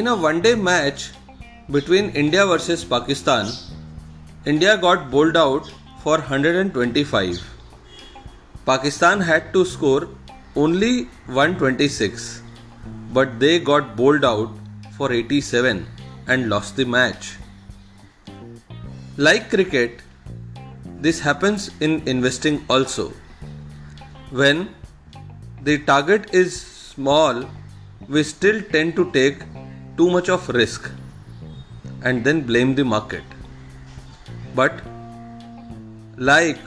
In a one day match between India versus Pakistan, India got bowled out for 125. Pakistan had to score only 126, but they got bowled out for 87 and lost the match. Like cricket, this happens in investing also. When the target is small, we still tend to take too much of risk and then blame the market. But, like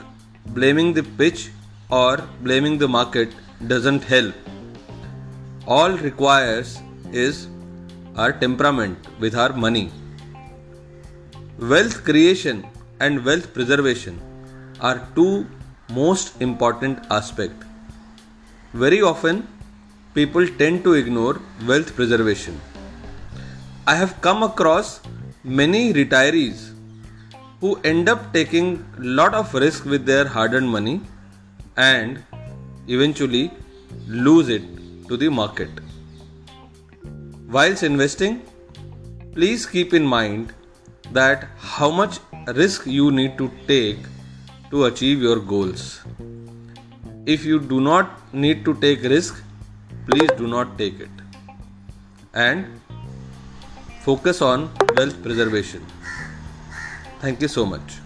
blaming the pitch or blaming the market doesn't help. All requires is our temperament with our money. Wealth creation and wealth preservation are two most important aspect. Very often, people tend to ignore wealth preservation. I have come across many retirees who end up taking lot of risk with their hard-earned money and eventually lose it to the market. Whilst investing, please keep in mind that how much risk you need to take to achieve your goals. If you do not need to take risk, please do not take it. And focus on wealth preservation. Thank you so much.